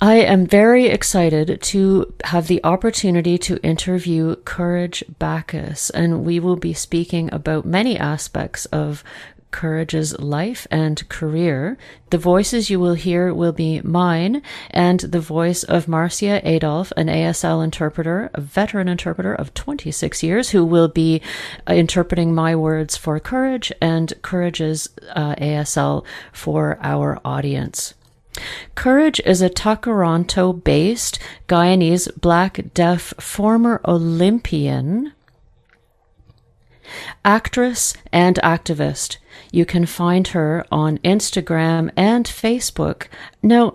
I am very excited to have the opportunity to interview Courage Bacchus, and we will be speaking about many aspects of Courage's life and career. The voices you will hear will be mine and the voice of Marcia Adolf, an ASL interpreter, a veteran interpreter of 26 years, who will be uh, interpreting my words for Courage and Courage's uh, ASL for our audience. Courage is a Tkaronto based Guyanese black deaf former Olympian, actress, and activist. You can find her on Instagram and Facebook. Now,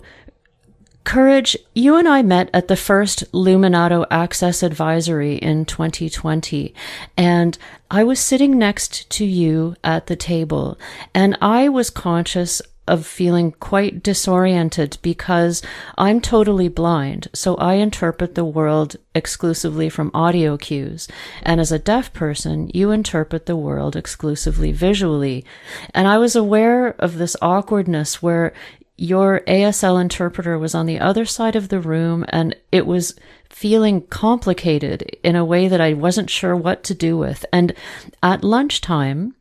Courage, you and I met at the first Luminato Access Advisory in 2020, and I was sitting next to you at the table, and I was conscious of feeling quite disoriented because I'm totally blind. So I interpret the world exclusively from audio cues. And as a deaf person, you interpret the world exclusively visually. And I was aware of this awkwardness where your ASL interpreter was on the other side of the room and it was feeling complicated in a way that I wasn't sure what to do with. And at lunchtime,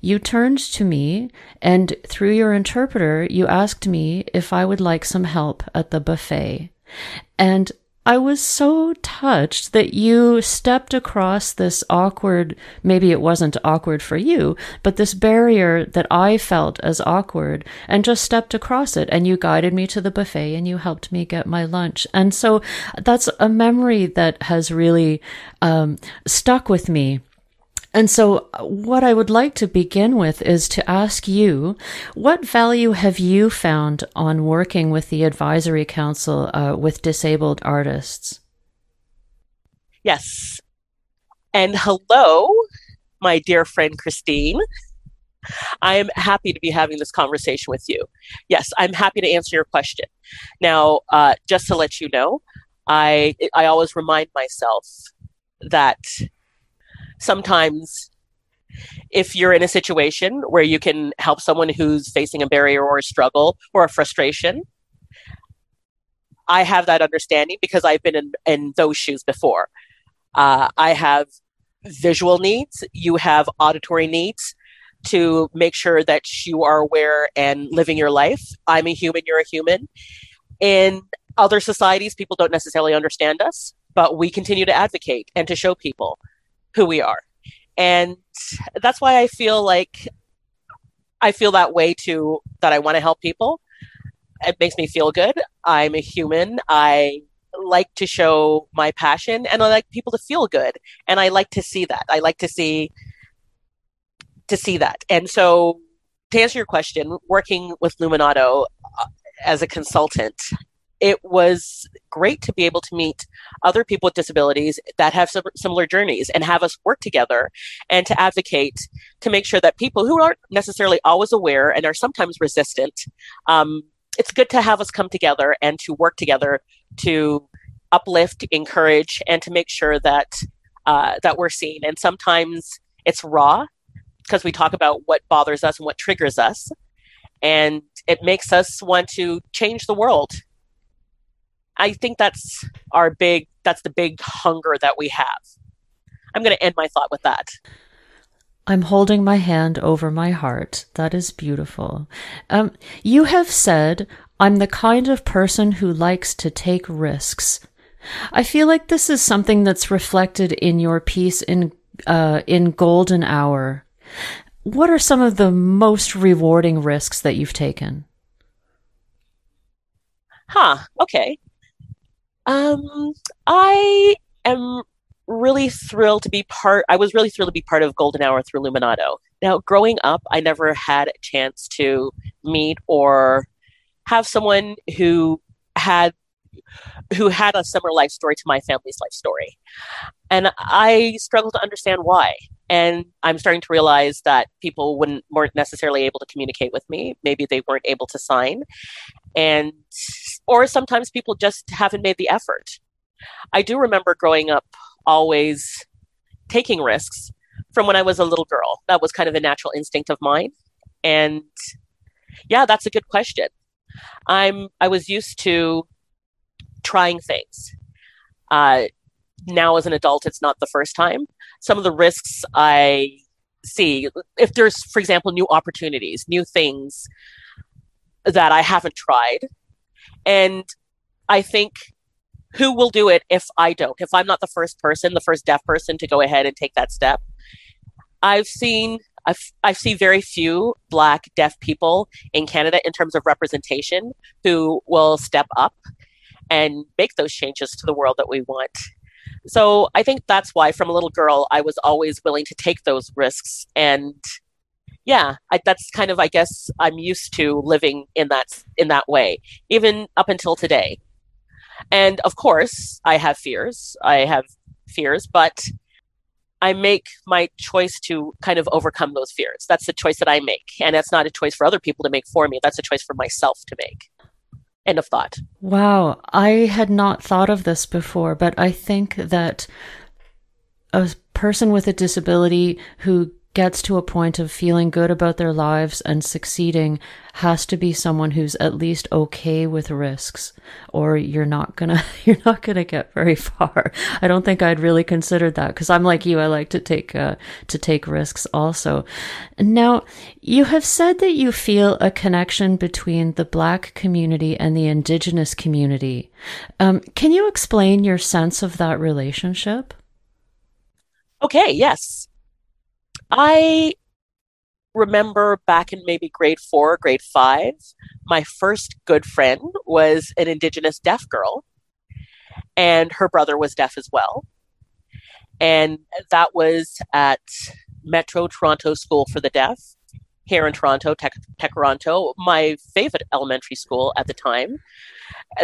you turned to me and through your interpreter, you asked me if I would like some help at the buffet. And I was so touched that you stepped across this awkward, maybe it wasn't awkward for you, but this barrier that I felt as awkward and just stepped across it. And you guided me to the buffet and you helped me get my lunch. And so that's a memory that has really um, stuck with me and so, what I would like to begin with is to ask you what value have you found on working with the Advisory Council uh, with disabled artists? Yes. And hello, my dear friend Christine. I am happy to be having this conversation with you. Yes, I'm happy to answer your question. Now, uh, just to let you know, I I always remind myself that sometimes if you're in a situation where you can help someone who's facing a barrier or a struggle or a frustration, I have that understanding because I've been in, in those shoes before. Uh, I have visual needs, you have auditory needs to make sure that you are aware and living your life. I'm a human, you're a human. In other societies, people don't necessarily understand us, but we continue to advocate and to show people who we are. And that's why I feel like I feel that way too, that I want to help people. It makes me feel good. I'm a human. I like to show my passion and I like people to feel good. And I like to see that. I like to see to see that. And so to answer your question, working with Luminato uh, as a consultant, it was great to be able to meet other people with disabilities that have similar journeys and have us work together and to advocate to make sure that people who aren't necessarily always aware and are sometimes resistant, um, it's good to have us come together and to work together to uplift, encourage, and to make sure that uh, that we're seen. And sometimes it's raw because we talk about what bothers us and what triggers us, and it makes us want to change the world I think that's our big that's the big hunger that we have. I'm going to end my thought with that. I'm holding my hand over my heart. That is beautiful. Um, you have said, I'm the kind of person who likes to take risks. I feel like this is something that's reflected in your piece in, uh, in Golden Hour. What are some of the most rewarding risks that you've taken? Huh. Okay. Um, I am really thrilled to be part. I was really thrilled to be part of Golden Hour through Luminato. Now, growing up, I never had a chance to meet or have someone who had who had a similar life story to my family's life story. And I struggle to understand why. And I'm starting to realize that people wouldn't weren't necessarily able to communicate with me. Maybe they weren't able to sign. And or sometimes people just haven't made the effort. I do remember growing up always taking risks from when I was a little girl. That was kind of a natural instinct of mine. And yeah, that's a good question. I'm I was used to trying things. Uh, now, as an adult, it's not the first time. Some of the risks I see, if there's, for example, new opportunities, new things that I haven't tried, and I think who will do it if I don't? If I'm not the first person, the first deaf person to go ahead and take that step. I've seen I've, I see very few Black deaf people in Canada in terms of representation who will step up and make those changes to the world that we want. So I think that's why, from a little girl, I was always willing to take those risks. And yeah, I, that's kind of, I guess, I'm used to living in that in that way, even up until today. And of course, I have fears. I have fears, but I make my choice to kind of overcome those fears. That's the choice that I make. And that's not a choice for other people to make for me. That's a choice for myself to make. End of thought. Wow. I had not thought of this before, but I think that a person with a disability who gets to a point of feeling good about their lives and succeeding has to be someone who's at least okay with risks or you're not gonna you're not gonna get very far. I don't think i'd really considered that because i'm like you i like to take uh, to take risks also. Now you have said that you feel a connection between the black community and the indigenous community. Um, can you explain your sense of that relationship? Okay yes I remember back in maybe grade four, grade five, my first good friend was an Indigenous deaf girl, and her brother was deaf as well. And that was at Metro Toronto School for the Deaf here in Toronto, Tech, Toronto, my favorite elementary school at the time.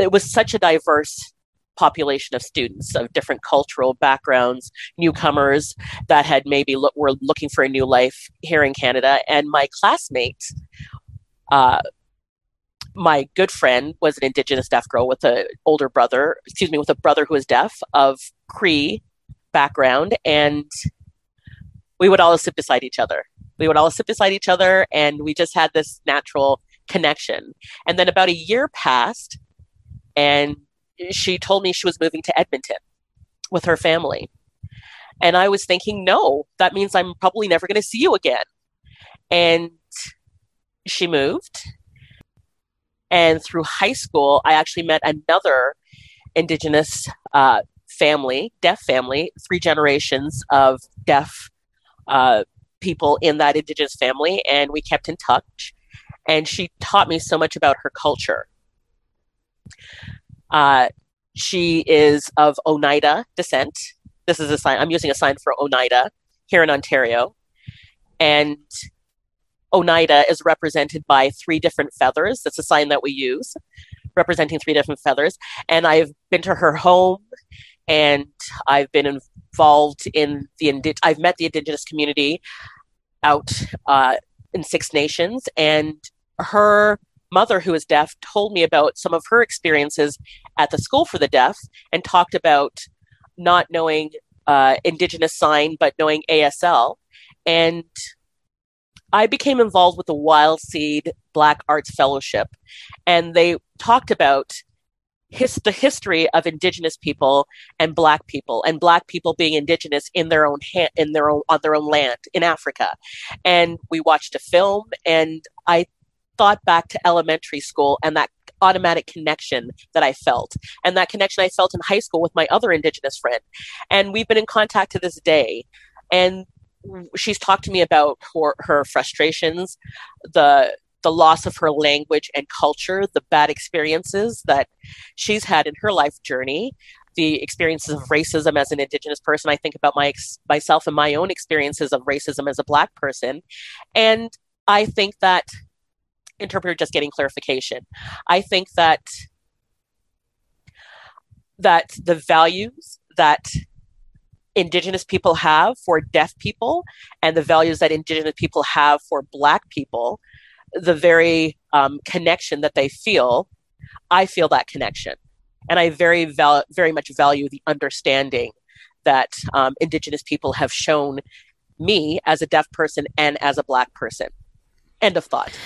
It was such a diverse population of students of different cultural backgrounds, newcomers that had maybe lo- were looking for a new life here in Canada. And my classmate, uh, my good friend, was an Indigenous deaf girl with an older brother, excuse me, with a brother who was deaf of Cree background, and we would all sit beside each other. We would all sit beside each other, and we just had this natural connection. And then about a year passed, and she told me she was moving to Edmonton with her family. And I was thinking, no, that means I'm probably never going to see you again. And she moved. And through high school, I actually met another Indigenous uh, family, deaf family, three generations of deaf uh, people in that Indigenous family. And we kept in touch. And she taught me so much about her culture. Uh, she is of Oneida descent. This is a sign. I'm using a sign for Oneida here in Ontario, and Oneida is represented by three different feathers. That's a sign that we use, representing three different feathers. And I've been to her home, and I've been involved in the Indi- I've met the Indigenous community out uh, in Six Nations, and her mother, who is deaf, told me about some of her experiences at the school for the deaf and talked about not knowing uh, Indigenous sign, but knowing ASL. And I became involved with the Wild Seed Black Arts Fellowship, and they talked about his, the history of Indigenous people and Black people, and Black people being Indigenous in their own ha- in their own on their own land in Africa. And we watched a film, and I thought back to elementary school and that automatic connection that I felt, and that connection I felt in high school with my other Indigenous friend. And we've been in contact to this day. And she's talked to me about her, her frustrations, the the loss of her language and culture, the bad experiences that she's had in her life journey, the experiences of racism as an indigenous person. I think about my myself and my own experiences of racism as a black person, and I think that interpreter just getting clarification. I think that that the values that indigenous people have for deaf people and the values that indigenous people have for black people the very um, connection that they feel i feel that connection. And i very val- very much value the understanding that um, indigenous people have shown me as a deaf person and as a black person. End of thought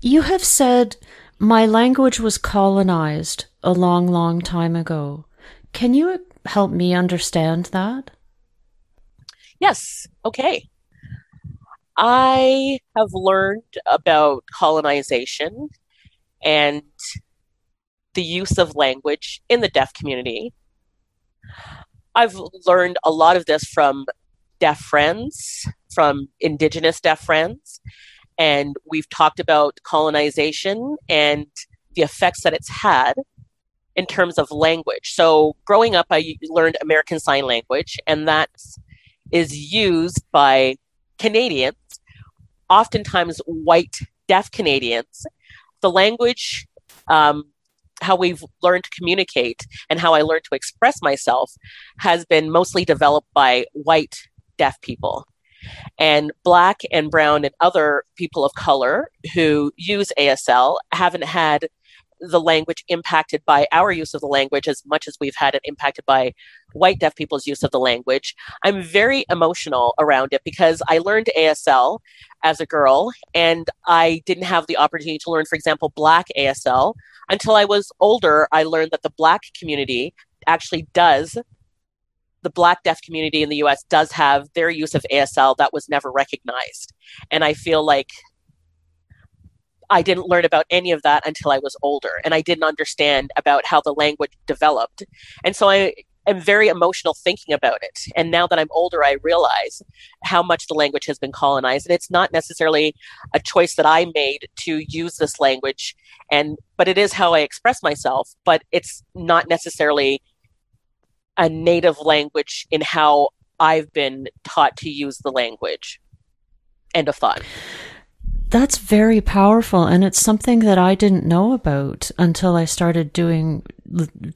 you have said My language was colonized a long, long time ago. Can you help me understand that? Yes. Okay. I have learned about colonization and the use of language in the deaf community. I've learned a lot of this from deaf friends, from Indigenous deaf friends, and we've talked about colonization and the effects that it's had in terms of language. So, growing up, I learned American Sign Language, and that is used by Canadians, oftentimes white deaf Canadians. The language, um, how we've learned to communicate, and how I learned to express myself has been mostly developed by white deaf people. And black and brown and other people of color who use ASL haven't had the language impacted by our use of the language as much as we've had it impacted by white deaf people's use of the language. I'm very emotional around it because I learned ASL as a girl and I didn't have the opportunity to learn, for example, black ASL until I was older. I learned that the black community actually does the black deaf community in the US does have their use of ASL that was never recognized. And I feel like I didn't learn about any of that until I was older and I didn't understand about how the language developed. And so I am very emotional thinking about it. And now that I'm older, I realize how much the language has been colonized. And it's not necessarily a choice that I made to use this language and but it is how I express myself, but it's not necessarily a native language in how I've been taught to use the language. End of thought. That's very powerful, and it's something that I didn't know about until I started doing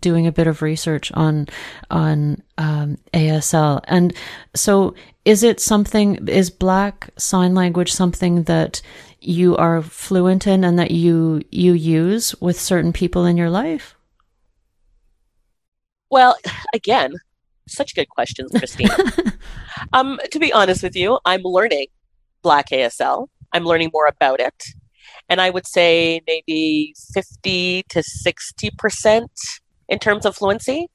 doing a bit of research on on um, ASL. And so, is it something? Is Black Sign Language something that you are fluent in and that you you use with certain people in your life? Well, again, such good questions, Christine. um, to be honest with you, I'm learning Black ASL. I'm learning more about it. And I would say maybe 50 to 60% in terms of fluency.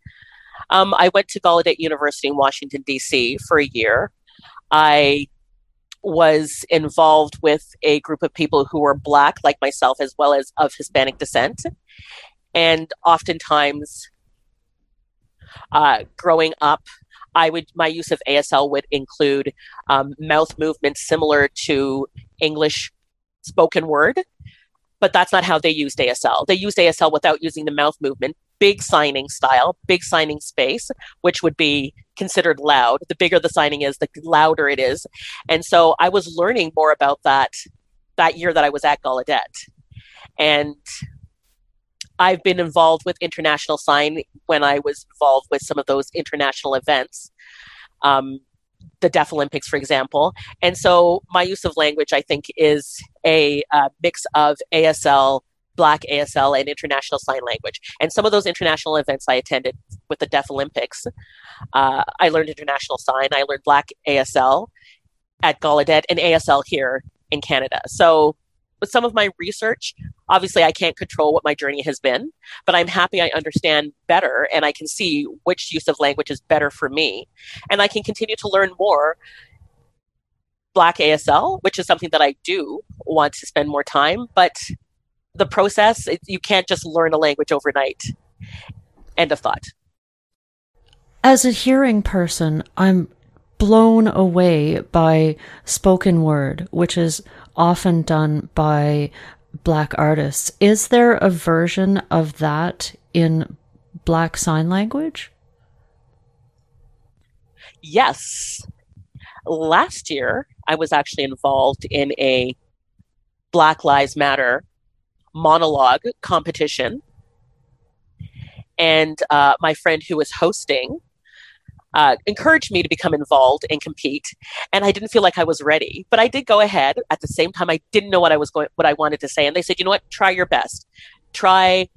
Um, I went to Gallaudet University in Washington, D.C. for a year. I was involved with a group of people who were Black, like myself, as well as of Hispanic descent. And oftentimes, uh, growing up, I would my use of ASL would include um, mouth movements similar to English spoken word, but that's not how they used ASL. They used ASL without using the mouth movement, big signing style, big signing space, which would be considered loud. The bigger the signing is, the louder it is. And so I was learning more about that that year that I was at Gallaudet. And I've been involved with International Sign when I was involved with some of those international events, um, the Deaf Olympics, for example. And so my use of language, I think, is a uh, mix of ASL, Black ASL, and International Sign Language. And some of those international events I attended with the Deaf Olympics, uh, I learned International Sign, I learned Black ASL at Gallaudet, and ASL here in Canada. So with some of my research, obviously I can't control what my journey has been, but I'm happy I understand better and I can see which use of language is better for me. And I can continue to learn more Black ASL, which is something that I do want to spend more time, but the process, it, you can't just learn a language overnight. End of thought. As a hearing person, I'm blown away by spoken word, which is often done by black artists. Is there a version of that in black sign language? Yes. Last year, I was actually involved in a Black Lives Matter monologue competition. And uh, my friend who was hosting uh, encouraged me to become involved and compete. And I didn't feel like I was ready, but I did go ahead. At the same time, I didn't know what I was going, what I wanted to say, and they said, you know what, try your best, try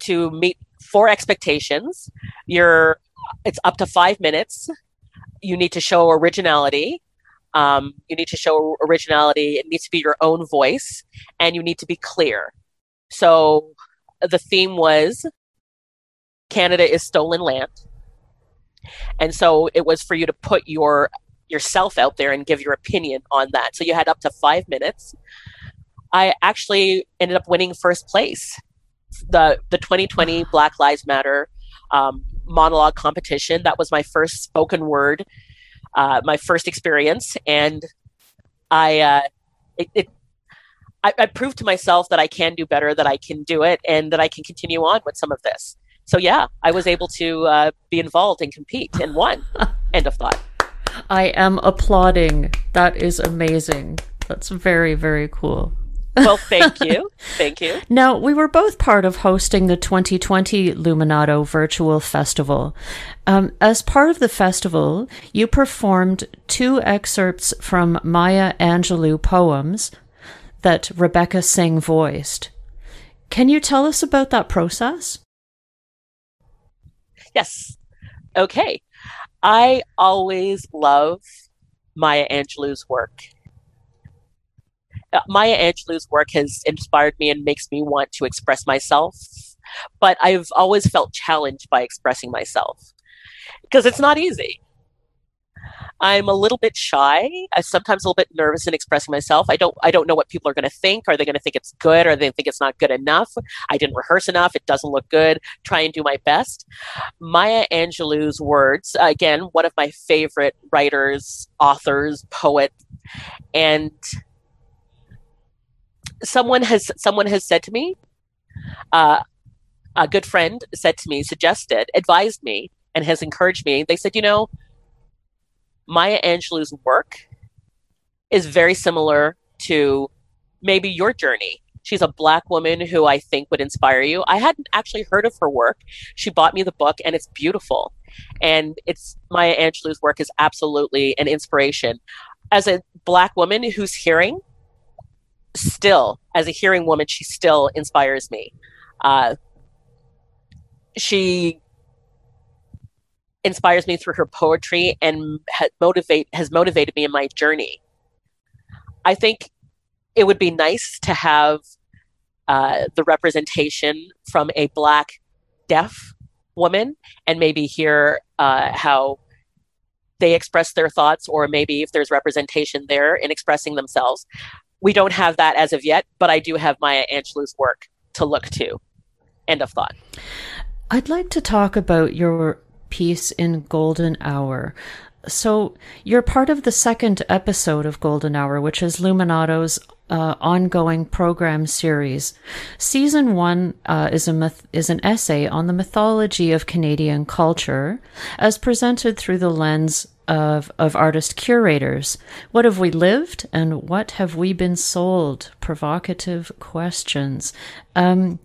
to meet four expectations. You're, it's up to five minutes. You need to show originality. Um, you need to show originality. It needs to be your own voice, and you need to be clear. So the theme was Canada is stolen land. And so it was for you to put your yourself out there and give your opinion on that. So you had up to five minutes. I actually ended up winning first place. The the 2020 Black Lives Matter um, monologue competition. That was my first spoken word, uh, my first experience, and I uh, it, it I, I proved to myself that I can do better, that I can do it, and that I can continue on with some of this. So yeah, I was able to uh, be involved and compete and won. End of thought. I am applauding. That is amazing. That's very, very cool. well, thank you. Thank you. Now, we were both part of hosting the 2020 Luminato Virtual Festival. Um, as part of the festival, you performed two excerpts from Maya Angelou poems that Rebecca Singh voiced. Can you tell us about that process? Yes. Okay. I always love Maya Angelou's work. Uh, Maya Angelou's work has inspired me and makes me want to express myself, but I've always felt challenged by expressing myself because it's not easy. I'm a little bit shy. I'm sometimes a little bit nervous in expressing myself. I don't I don't know what people are going to think. Are they going to think it's good or they think it's not good enough? I didn't rehearse enough. It doesn't look good. Try and do my best. Maya Angelou's words, again, one of my favorite writers, authors, poet, and someone has someone has said to me, uh, a good friend said to me, suggested, advised me, and has encouraged me. They said, you know, Maya Angelou's work is very similar to maybe your journey. She's a black woman who I think would inspire you. I hadn't actually heard of her work. She bought me the book and it's beautiful. And it's Maya Angelou's work is absolutely an inspiration. As a black woman who's hearing, still, as a hearing woman, she still inspires me. Uh, she inspires me through her poetry and ha- motivate has motivated me in my journey. I think it would be nice to have uh, the representation from a black deaf woman and maybe hear uh, how they express their thoughts or maybe if there's representation there in expressing themselves we don't have that as of yet but i do have maya angelou's work to look to end of thought i'd like to talk about your piece in Golden Hour. So you're part of the second episode of Golden Hour, which is Luminato's uh, ongoing program series. Season one uh, is a myth- is an essay on the mythology of Canadian culture, as presented through the lens of of artist curators. What have we lived, and what have we been sold? Provocative questions. Um,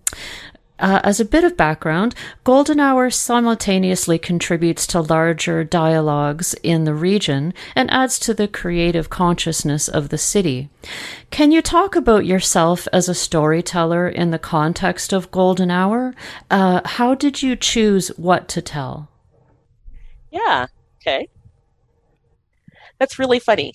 uh, as a bit of background, Golden Hour simultaneously contributes to larger dialogues in the region and adds to the creative consciousness of the city. Can you talk about yourself as a storyteller in the context of Golden Hour? Uh, how did you choose what to tell? Yeah, okay. That's really funny.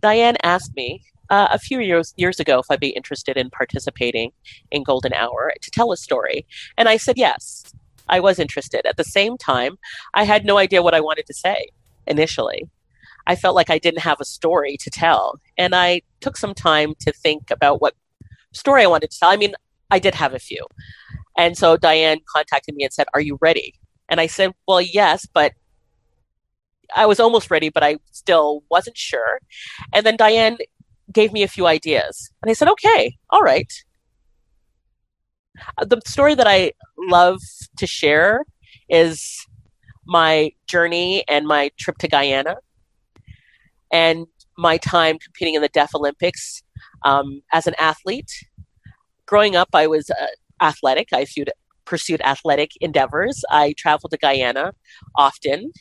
Diane asked me uh, a few years years ago if I'd be interested in participating in Golden Hour to tell a story, and I said yes. I was interested. At the same time, I had no idea what I wanted to say initially. I felt like I didn't have a story to tell, and I took some time to think about what story I wanted to tell. I mean, I did have a few, and so Diane contacted me and said, "Are you ready?" And I said, "Well, yes, but." I was almost ready, but I still wasn't sure. And then Diane gave me a few ideas. And I said, okay, all right. Uh, the story that I love to share is my journey and my trip to Guyana and my time competing in the Deaf Olympics um, as an athlete. Growing up, I was uh, athletic. I pursued, pursued athletic endeavors. I traveled to Guyana often.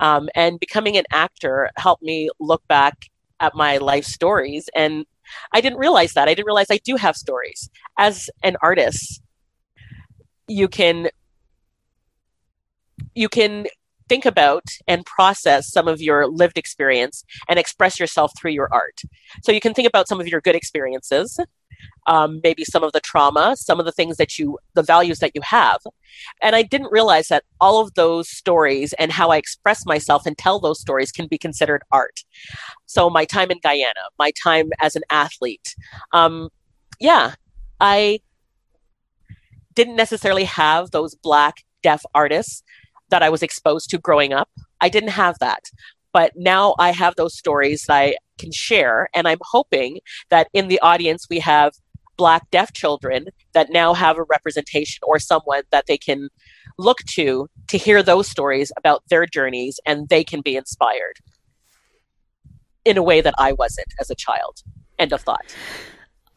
Um, and becoming an actor helped me look back at my life stories and I didn't realize that. I didn't realize I do have stories. As an artist, you can you can think about and process some of your lived experience and express yourself through your art. So you can think about some of your good experiences, um, maybe some of the trauma, some of the things that you, the values that you have. And I didn't realize that all of those stories and how I express myself and tell those stories can be considered art. So my time in Guyana, my time as an athlete, um, yeah, I didn't necessarily have those black deaf artists that I was exposed to growing up. I didn't have that. But now I have those stories that I can share. And I'm hoping that in the audience, we have Black deaf children that now have a representation or someone that they can look to to hear those stories about their journeys and they can be inspired in a way that I wasn't as a child. End of thought.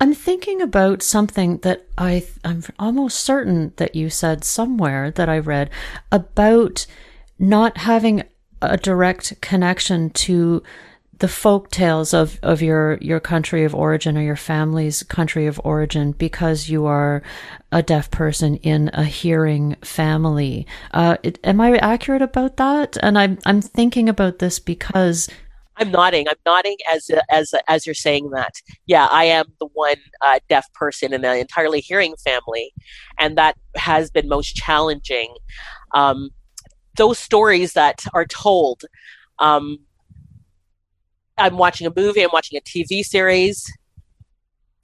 I'm thinking about something that I I'm almost certain that you said somewhere that I read about not having a direct connection to the folk tales of, of your, your country of origin or your family's country of origin because you are a deaf person in a hearing family. Uh, it, am I accurate about that? And I'm, I'm thinking about this because I'm nodding. I'm nodding as as as you're saying that. Yeah, I am the one uh, deaf person in an entirely hearing family, and that has been most challenging. Um, those stories that are told. Um, I'm watching a movie. I'm watching a TV series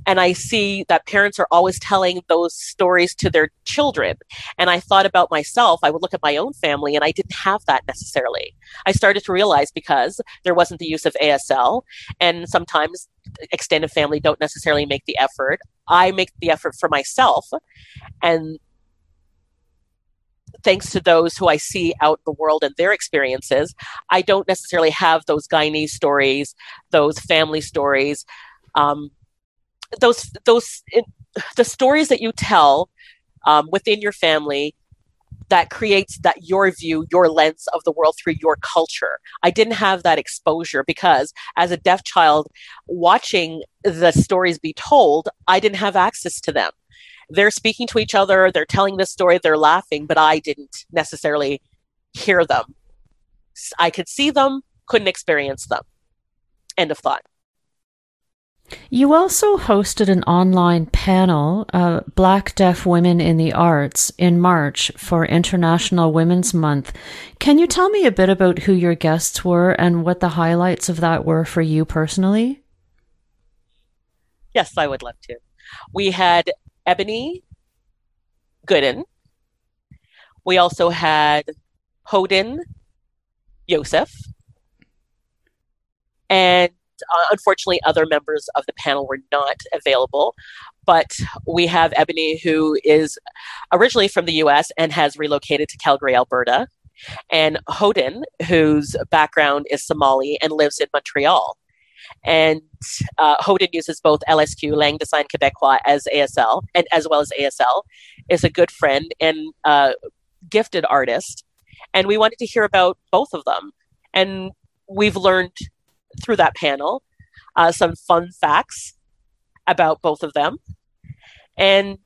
and I see that parents are always telling those stories to their children. And I thought about myself, I would look at my own family, and I didn't have that necessarily. I started to realize because there wasn't the use of ASL, and sometimes extended family don't necessarily make the effort. I make the effort for myself. And thanks to those who I see out in the world and their experiences, I don't necessarily have those Guyanese stories, those family stories. Um, those those the stories that you tell um, within your family that creates that your view your lens of the world through your culture. I didn't have that exposure because as a deaf child watching the stories be told i didn't have access to them. They're speaking to each other they're telling this story they're laughing but i didn't necessarily hear them. I could see them couldn't experience them. End of thought you also hosted an online panel, uh, Black Deaf Women in the Arts, in March for International Women's Month. Can you tell me a bit about who your guests were and what the highlights of that were for you personally? Yes, I would love to. We had Ebony Gooden. We also had Hoden Yosef. And uh, unfortunately, other members of the panel were not available. But we have Ebony, who is originally from the US and has relocated to Calgary, Alberta, and Hoden, whose background is Somali and lives in Montreal. And uh, Hoden uses both LSQ, Langue des Signes Quebecois, as ASL, and as well as ASL, is a good friend and uh, gifted artist. And we wanted to hear about both of them. And we've learned through that panel uh, some fun facts about both of them. And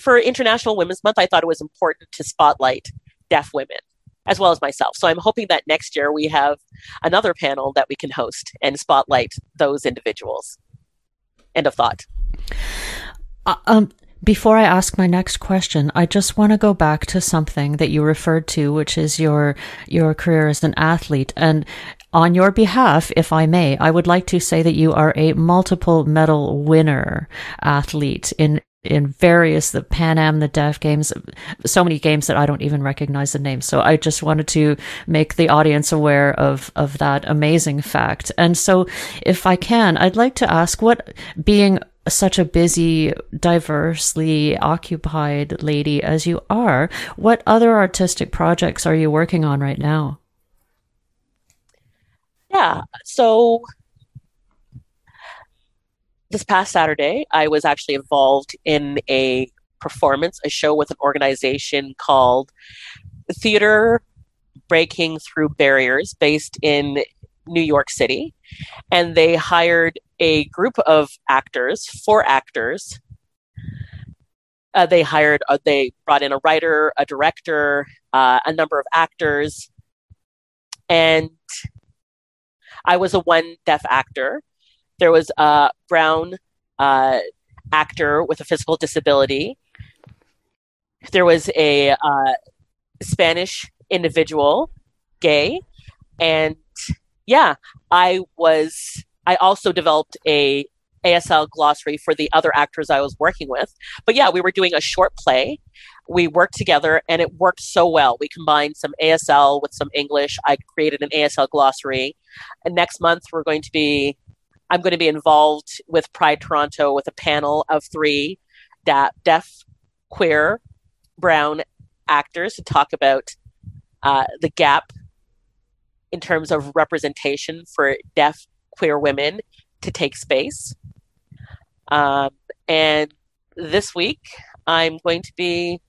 for International Women's Month, I thought it was important to spotlight deaf women as well as myself. So I'm hoping that next year we have another panel that we can host and spotlight those individuals. End of thought. Uh, um, before I ask my next question, I just want to go back to something that you referred to, which is your your career as an athlete. And on your behalf, if I may, I would like to say that you are a multiple medal winner athlete in in various the Pan Am, the Deaf Games, so many games that I don't even recognize the names. So I just wanted to make the audience aware of of that amazing fact. And so, if I can, I'd like to ask what being such a busy, diversely occupied lady as you are, what other artistic projects are you working on right now? Yeah, so this past Saturday, I was actually involved in a performance, a show with an organization called Theater Breaking Through Barriers, based in New York City. And they hired a group of actors, four actors, uh, they hired, uh, they brought in a writer, a director, uh, a number of actors, and I was a one deaf actor. There was a brown uh, actor with a physical disability. There was a uh, Spanish individual, gay, and yeah, I was. I also developed a ASL glossary for the other actors I was working with. But yeah, we were doing a short play. We worked together and it worked so well. We combined some ASL with some English. I created an ASL glossary. And next month, we're going to be, I'm going to be involved with Pride Toronto with a panel of three da- deaf, queer, brown actors to talk about uh, the gap in terms of representation for deaf, queer women to take space. Um, and this week, I'm going to be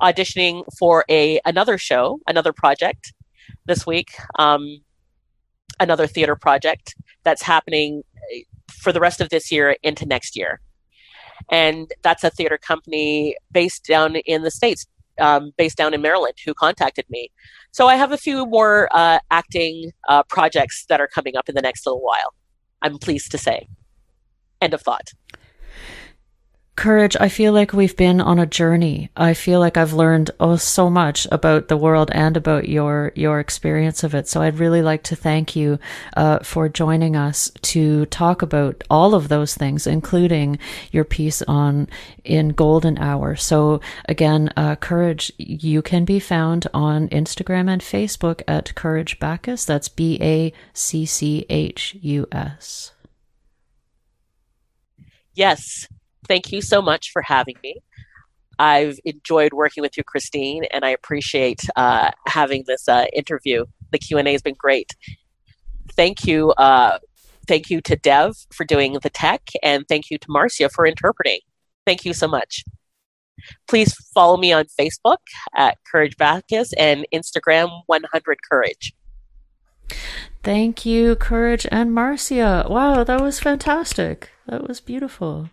auditioning for a another show, another project this week, um, another theater project that's happening eh, for the rest of this year into next year. And that's a theater company based down in the States, um, based down in Maryland, who contacted me. So I have a few more uh, acting uh, projects that are coming up in the next little while. I'm pleased to say. End of thought. Courage, I feel like we've been on a journey. I feel like I've learned oh so much about the world and about your your experience of it. So I'd really like to thank you uh, for joining us to talk about all of those things, including your piece on in Golden Hour. So again, uh, Courage, you can be found on Instagram and Facebook at Courage Bacchus. That's B A C C H U S. Yes, thank you so much for having me. I've enjoyed working with you, Christine, and I appreciate uh, having this uh, interview. The Q and A has been great. Thank you, uh, thank you to Dev for doing the tech, and thank you to Marcia for interpreting. Thank you so much. Please follow me on Facebook at Courage Bacchus and Instagram 100 Courage. Thank you, Courage and Marcia. Wow, that was fantastic. That was beautiful.